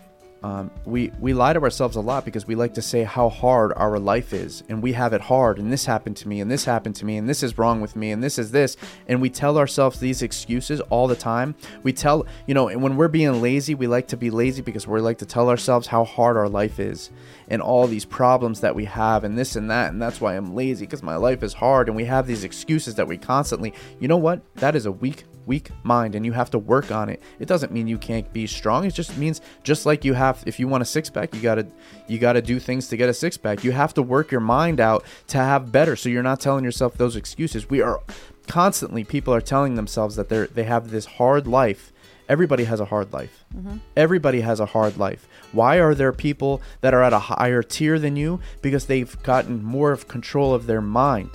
um, we, we lie to ourselves a lot because we like to say how hard our life is and we have it hard and this happened to me and this happened to me and this is wrong with me and this is this. And we tell ourselves these excuses all the time. We tell, you know, and when we're being lazy, we like to be lazy because we like to tell ourselves how hard our life is and all these problems that we have and this and that. And that's why I'm lazy because my life is hard. And we have these excuses that we constantly, you know what? That is a weak, weak mind and you have to work on it. It doesn't mean you can't be strong. It just means just like you have, if you want a six pack, you gotta, you gotta do things to get a six pack. You have to work your mind out to have better. So you're not telling yourself those excuses. We are constantly, people are telling themselves that they're, they have this hard life. Everybody has a hard life. Mm-hmm. Everybody has a hard life. Why are there people that are at a higher tier than you? Because they've gotten more of control of their mind.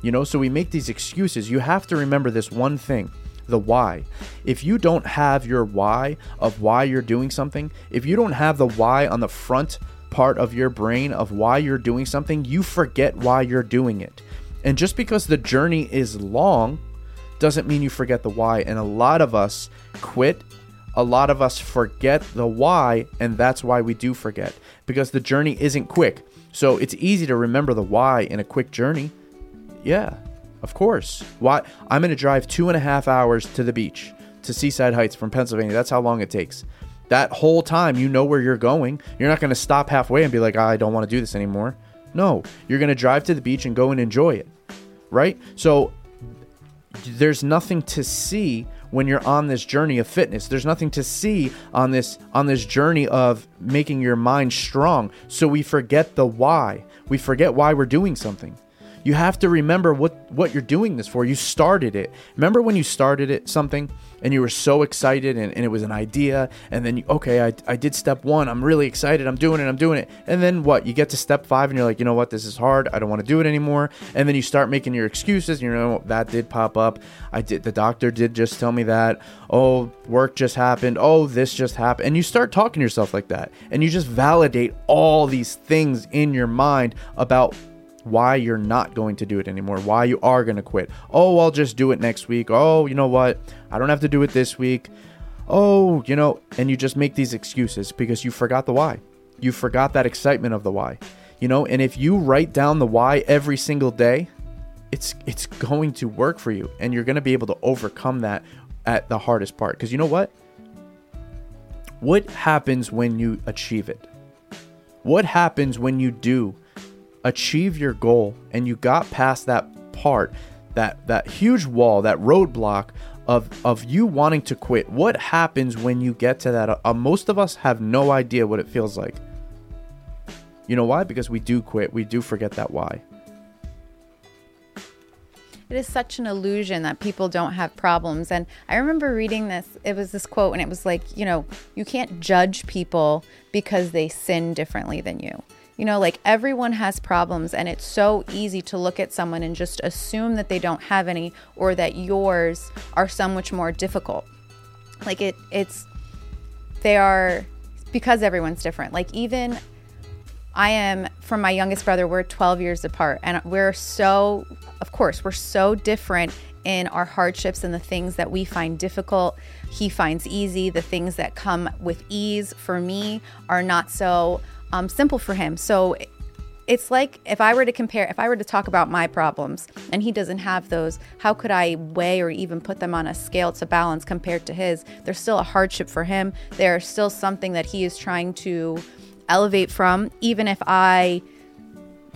You know, so we make these excuses. You have to remember this one thing the why. If you don't have your why of why you're doing something, if you don't have the why on the front part of your brain of why you're doing something, you forget why you're doing it. And just because the journey is long doesn't mean you forget the why. And a lot of us quit. A lot of us forget the why, and that's why we do forget because the journey isn't quick. So it's easy to remember the why in a quick journey. Yeah, of course. Why? I'm going to drive two and a half hours to the beach, to Seaside Heights from Pennsylvania. That's how long it takes. That whole time, you know where you're going. You're not going to stop halfway and be like, I don't want to do this anymore. No, you're going to drive to the beach and go and enjoy it. Right? So there's nothing to see when you're on this journey of fitness there's nothing to see on this on this journey of making your mind strong so we forget the why we forget why we're doing something you have to remember what what you're doing this for. You started it. Remember when you started it something and you were so excited and, and it was an idea and then you, okay I, I did step one. I'm really excited. I'm doing it. I'm doing it. And then what? You get to step five and you're like you know what? This is hard. I don't want to do it anymore. And then you start making your excuses. You know that did pop up. I did the doctor did just tell me that. Oh work just happened. Oh this just happened. And you start talking to yourself like that. And you just validate all these things in your mind about why you're not going to do it anymore, why you are going to quit. Oh, I'll just do it next week. Oh, you know what? I don't have to do it this week. Oh, you know, and you just make these excuses because you forgot the why. You forgot that excitement of the why. You know, and if you write down the why every single day, it's it's going to work for you and you're going to be able to overcome that at the hardest part because you know what? What happens when you achieve it? What happens when you do achieve your goal and you got past that part that that huge wall that roadblock of of you wanting to quit what happens when you get to that? Uh, most of us have no idea what it feels like. You know why? Because we do quit. We do forget that why. It is such an illusion that people don't have problems. And I remember reading this, it was this quote, and it was like, you know, you can't judge people because they sin differently than you. You know, like everyone has problems, and it's so easy to look at someone and just assume that they don't have any or that yours are so much more difficult. Like it, it's, they are, because everyone's different. Like even I am from my youngest brother. We're 12 years apart, and we're so, of course, we're so different in our hardships and the things that we find difficult. He finds easy. The things that come with ease for me are not so um, simple for him. So it's like if I were to compare, if I were to talk about my problems and he doesn't have those, how could I weigh or even put them on a scale to balance compared to his? There's still a hardship for him. There's still something that he is trying to elevate from, even if I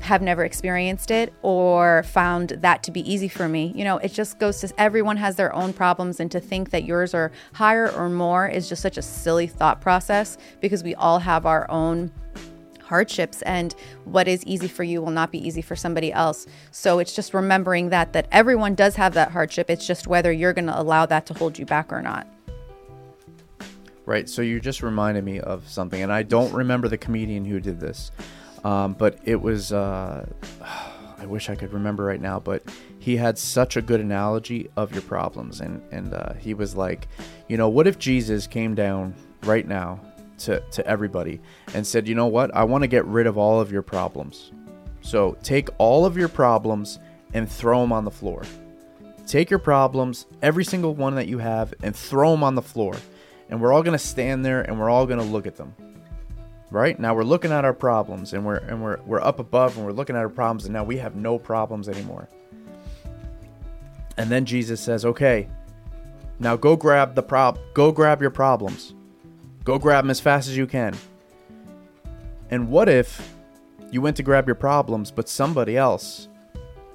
have never experienced it or found that to be easy for me. You know, it just goes to everyone has their own problems, and to think that yours are higher or more is just such a silly thought process because we all have our own hardships and what is easy for you will not be easy for somebody else. So it's just remembering that that everyone does have that hardship. It's just whether you're going to allow that to hold you back or not. Right. So you just reminded me of something, and I don't remember the comedian who did this, um, but it was. Uh, I wish I could remember right now, but he had such a good analogy of your problems, and and uh, he was like, you know, what if Jesus came down right now to, to everybody and said, you know what? I want to get rid of all of your problems. So take all of your problems and throw them on the floor. Take your problems, every single one that you have, and throw them on the floor. And we're all going to stand there and we're all going to look at them. Right? Now we're looking at our problems and we're and we're we're up above and we're looking at our problems and now we have no problems anymore. And then Jesus says, "Okay, now go grab the prob go grab your problems Go grab them as fast as you can. And what if you went to grab your problems, but somebody else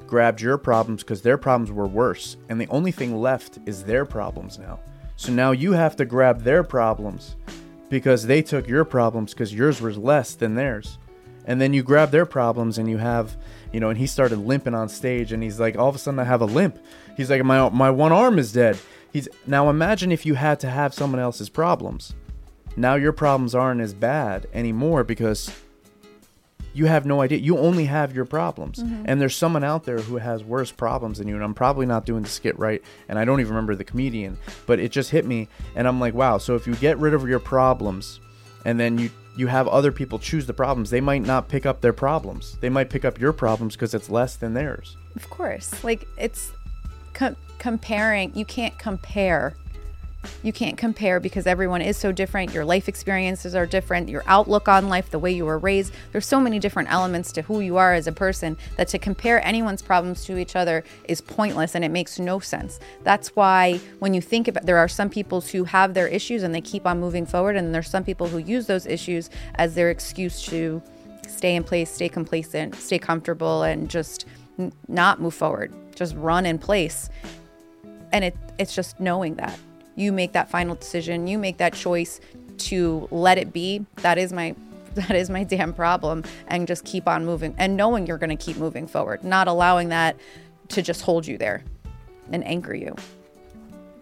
grabbed your problems because their problems were worse, and the only thing left is their problems now? So now you have to grab their problems because they took your problems because yours was less than theirs. And then you grab their problems and you have, you know, and he started limping on stage and he's like, all of a sudden I have a limp. He's like, my, my one arm is dead. He's now imagine if you had to have someone else's problems now your problems aren't as bad anymore because you have no idea. You only have your problems. Mm-hmm. And there's someone out there who has worse problems than you. And I'm probably not doing the skit right. And I don't even remember the comedian, but it just hit me. And I'm like, wow. So if you get rid of your problems and then you, you have other people choose the problems, they might not pick up their problems. They might pick up your problems because it's less than theirs. Of course. Like it's co- comparing, you can't compare you can't compare because everyone is so different. Your life experiences are different, your outlook on life, the way you were raised. There's so many different elements to who you are as a person that to compare anyone's problems to each other is pointless and it makes no sense. That's why when you think about there are some people who have their issues and they keep on moving forward and there's some people who use those issues as their excuse to stay in place, stay complacent, stay comfortable and just n- not move forward. Just run in place. And it it's just knowing that you make that final decision you make that choice to let it be that is my that is my damn problem and just keep on moving and knowing you're going to keep moving forward not allowing that to just hold you there and anchor you.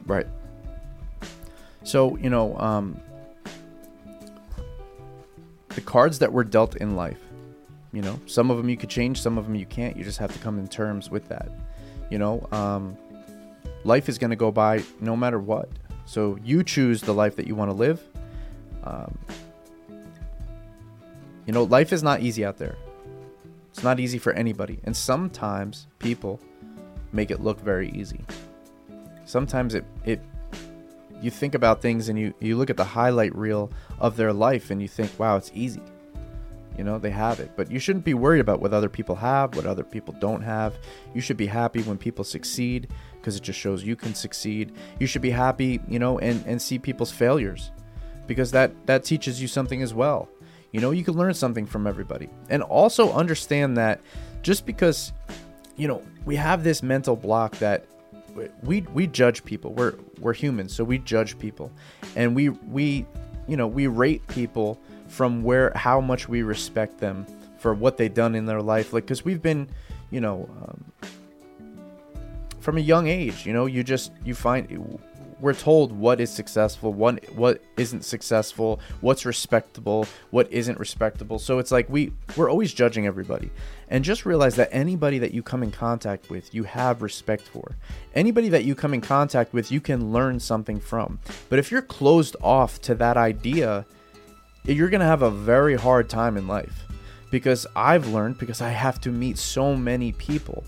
Right. So you know um the cards that were dealt in life you know some of them you could change some of them you can't you just have to come in terms with that you know um life is going to go by no matter what so you choose the life that you want to live. Um, you know, life is not easy out there. It's not easy for anybody. And sometimes people make it look very easy. Sometimes it, it you think about things and you, you look at the highlight reel of their life and you think, wow, it's easy. You know, they have it. But you shouldn't be worried about what other people have, what other people don't have. You should be happy when people succeed because it just shows you can succeed. You should be happy, you know, and, and see people's failures because that, that teaches you something as well. You know, you can learn something from everybody. And also understand that just because, you know, we have this mental block that we we judge people. We're we're humans, so we judge people. And we we you know, we rate people from where how much we respect them for what they've done in their life like cuz we've been, you know, um, from a young age. You know, you just you find we're told what is successful, what what isn't successful, what's respectable, what isn't respectable. So it's like we we're always judging everybody. And just realize that anybody that you come in contact with, you have respect for. Anybody that you come in contact with, you can learn something from. But if you're closed off to that idea, you're going to have a very hard time in life because I've learned because I have to meet so many people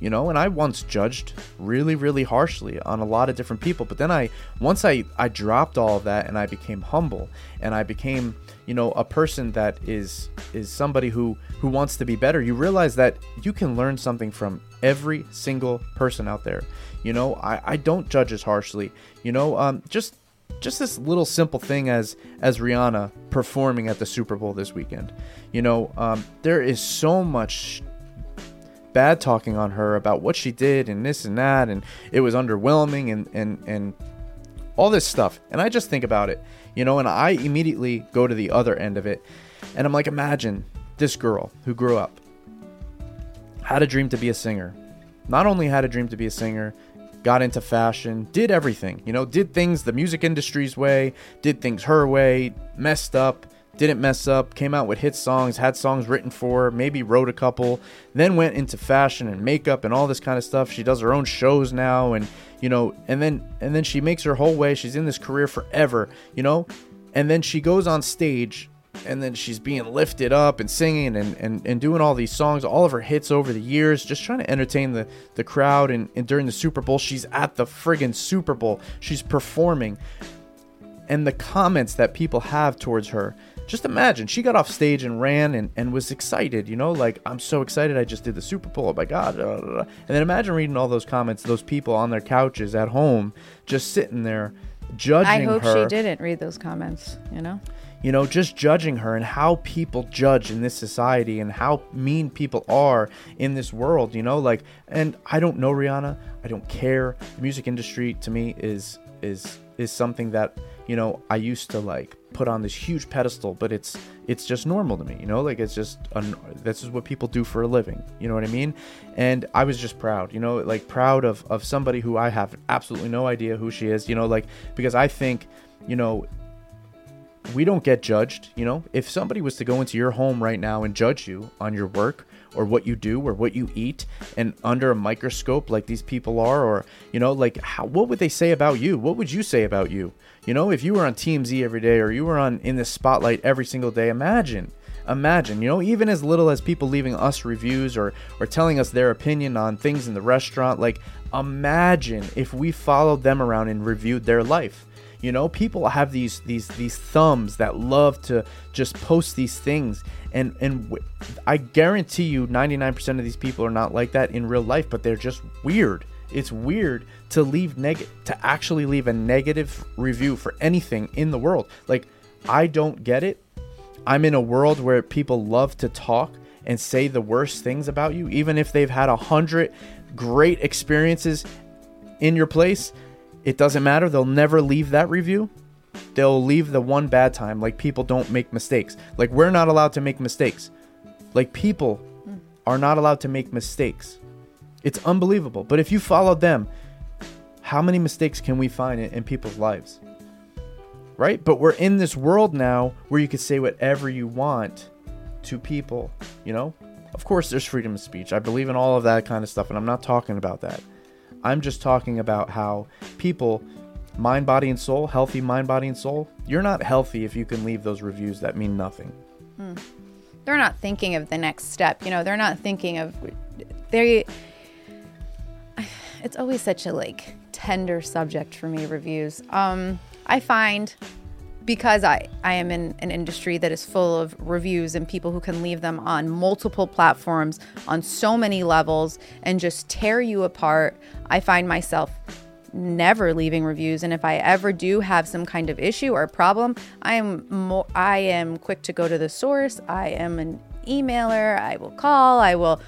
you know? And i once judged really really harshly on a lot of different people but then i once i i dropped all of that and i became humble and i became you know a person that is is somebody who who wants to be better you realize that you can learn something from every single person out there. You know i i don't judge as harshly. You know um just just this little simple thing as as rihanna performing at the super bowl this weekend. You know um there is so much bad talking on her about what she did and this and that and it was underwhelming and and and all this stuff. And i just think about it you know and i immediately go to the other end of it. And i'm like imagine this girl who grew up had a dream to be a singer. Not only had a dream to be a singer got into fashion did everything you know did things the music industry's way did things her way messed up didn't mess up, came out with hit songs, had songs written for maybe wrote a couple, then went into fashion and makeup and all this kind of stuff. She does her own shows now and you know, and then and then she makes her whole way. She's in this career forever, you know? And then she goes on stage and then she's being lifted up and singing and, and, and doing all these songs, all of her hits over the years, just trying to entertain the, the crowd. And, and during the Super Bowl, she's at the friggin' Super Bowl. She's performing. And the comments that people have towards her just imagine she got off stage and ran and, and was excited, you know, like I'm so excited I just did the Super Bowl. Oh my God. And then imagine reading all those comments, those people on their couches at home, just sitting there judging I hope her. she didn't read those comments, you know? You know, just judging her and how people judge in this society and how mean people are in this world, you know, like and I don't know Rihanna. I don't care. The music industry to me is is is something that you know I used to like put on this huge pedestal, but it's it's just normal to me, you know, like it's just un- this is what people do for a living, you know what I mean? And I was just proud, you know, like proud of of somebody who I have absolutely no idea who she is, you know, like because I think, you know, we don't get judged, you know. If somebody was to go into your home right now and judge you on your work or what you do or what you eat and under a microscope like these people are or you know like how what would they say about you? What would you say about you? You know if you were on TMZ every day or you were on in the spotlight every single day imagine imagine you know even as little as people leaving us reviews or or telling us their opinion on things in the restaurant like imagine if we followed them around and reviewed their life you know people have these these these thumbs that love to just post these things. And and w- i guarantee you 99% of these people are not like that in real life but they're just weird. It's weird to leave neg to actually leave a negative review for anything in the world. Like i don't get it. I'm in a world where people love to talk and say the worst things about you even if they've had a hundred great experiences in your place it doesn't matter. They'll never leave that review. They'll leave the one bad time like people don't make mistakes. Like we're not allowed to make mistakes. Like people are not allowed to make mistakes. It's unbelievable. But if you followed them how many mistakes can we find in, in people's lives? Right? But we're in this world now where you can say whatever you want to people you know? Of course there's freedom of speech. I believe in all of that kind of stuff and i'm not talking about that i'm just talking about how people mind, body, and soul, healthy mind, body, and soul, you're not healthy if you can leave those reviews that mean nothing. They're not thinking of the next step. You know, they're not thinking of they it's always such a like tender subject for me reviews. Um I find because I, I am in an industry that is full of reviews and people who can leave them on multiple platforms on so many levels and just tear you apart, I find myself never leaving reviews and if I ever do have some kind of issue or problem, I am more I am quick to go to the source. I am an emailer. I will call. I will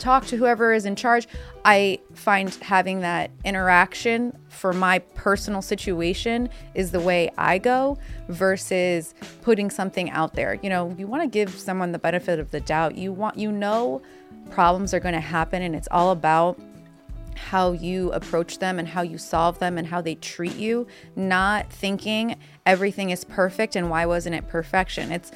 talk to whoever is in charge. I find having that interaction for my personal situation is the way I go versus putting something out there. You know, you want to give someone the benefit of the doubt. You want you know problems are going to happen and it's all about how you approach them and how you solve them and how they treat you, not thinking everything is perfect and why wasn't it perfection? It's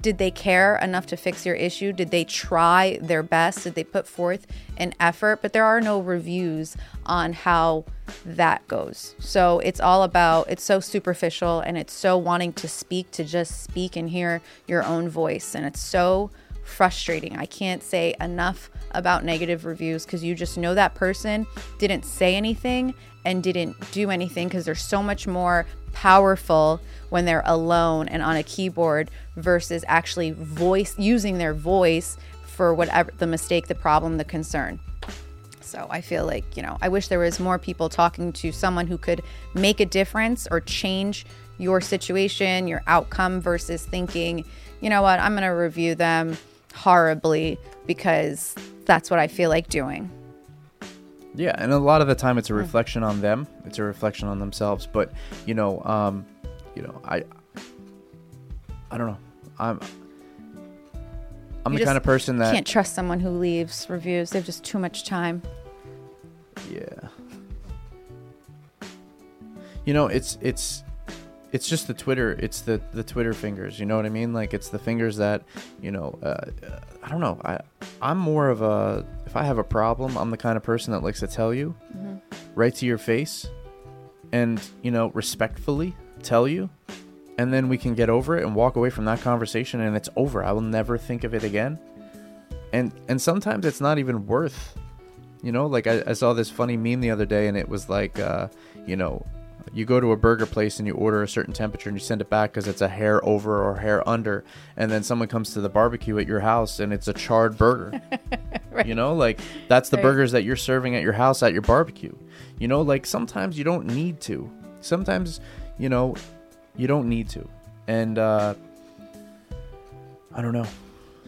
did they care enough to fix your issue? Did they try their best? Did they put forth an effort? But there are no reviews on how that goes. So it's all about it's so superficial and it's so wanting to speak to just speak and hear your own voice and it's so frustrating. I can't say enough about negative reviews because you just know that person didn't say anything and didn't do anything because they're so much more powerful when they're alone and on a keyboard versus actually voice using their voice for whatever the mistake, the problem, the concern. So I feel like, you know, I wish there was more people talking to someone who could make a difference or change your situation, your outcome versus thinking, you know what, I'm going to review them horribly because that's what I feel like doing. Yeah, and a lot of the time it's a reflection on them. It's a reflection on themselves. But you know, um, you know, I, I don't know. I'm, I'm You the kind of person that Can't trust someone who leaves reviews. They have just too much time. Yeah. You know, it's it's it's just the Twitter. It's the the Twitter fingers. You know what I mean? Like it's the fingers that, you know, uh, uh, I don't know. I I'm more of a if I have a problem, I'm the kind of person that likes to tell you right to your face and, you know, respectfully tell you and then we can get over it and walk away from that conversation and it's over. I will never think of it again. And and sometimes it's not even worth you know, like I, I saw this funny meme the other day, and it was like, uh, you know, you go to a burger place and you order a certain temperature and you send it back because it's a hair over or hair under, and then someone comes to the barbecue at your house and it's a charred burger. You know, like that's the Right. burgers that you're serving at your house at your barbecue. You know, like sometimes you don't need to. Sometimes, you know, you don't need to. And uh, I don't know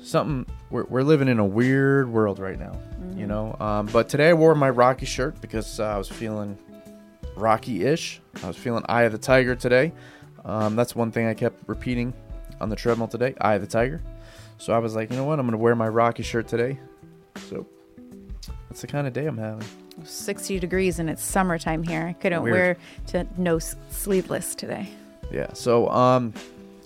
something we're, we're living in a weird world right now you know um, but today i wore my rocky shirt because uh, i was feeling rocky-ish i was feeling eye of the tiger today um, that's one thing i kept repeating on the treadmill today eye of the tiger so i was like you know what i'm gonna wear my rocky shirt today so that's the kind of day i'm having 60 degrees and it's summertime here. I couldn't Weird. wear to no sleeveless today. yeah so um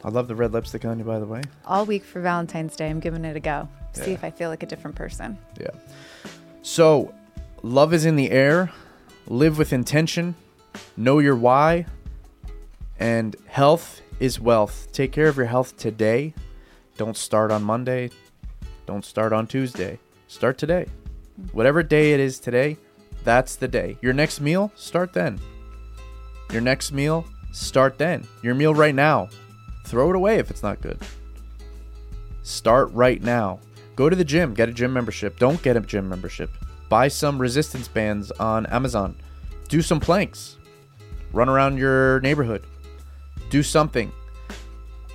i love the red lipstick on you by the way All week for Valentine's Day, I'm giving it a go. See if I feel like a different person. Yeah. So, love is in the air. Live with intention. Know your why. And health is wealth. Take care of your health today. Don't start on Monday. Don't start on Tuesday. Start today. Whatever day it is today, that's the day. Your next meal, start then. Your next meal, start then. Your meal right now, throw it away if it's not good. Start right now. Go to the gym, get a gym membership. Don't get a gym membership. Buy some resistance bands on Amazon. Do some planks. Run around your neighborhood. Do something.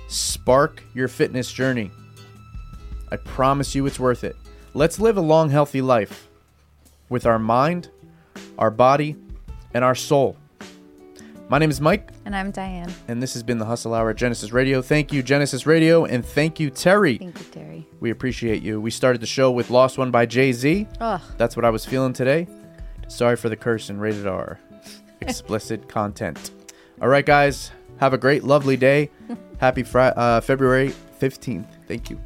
Spark your fitness journey. I promise you it's worth it. Let's live a long, healthy life with our mind, our body, and our soul. My name is Mike, And I'm Diane. and this has been the Hustle Hour at Genesis Radio. Thank you, Genesis Radio, and thank you, Terry. Thank you, Terry. We appreciate you. We started the show with Lost One by Jay Z. That's what I was feeling today. Sorry for the curse and rated R. Explicit content. All right, guys. Have a great, lovely day. Happy uh, February 15th. Thank you.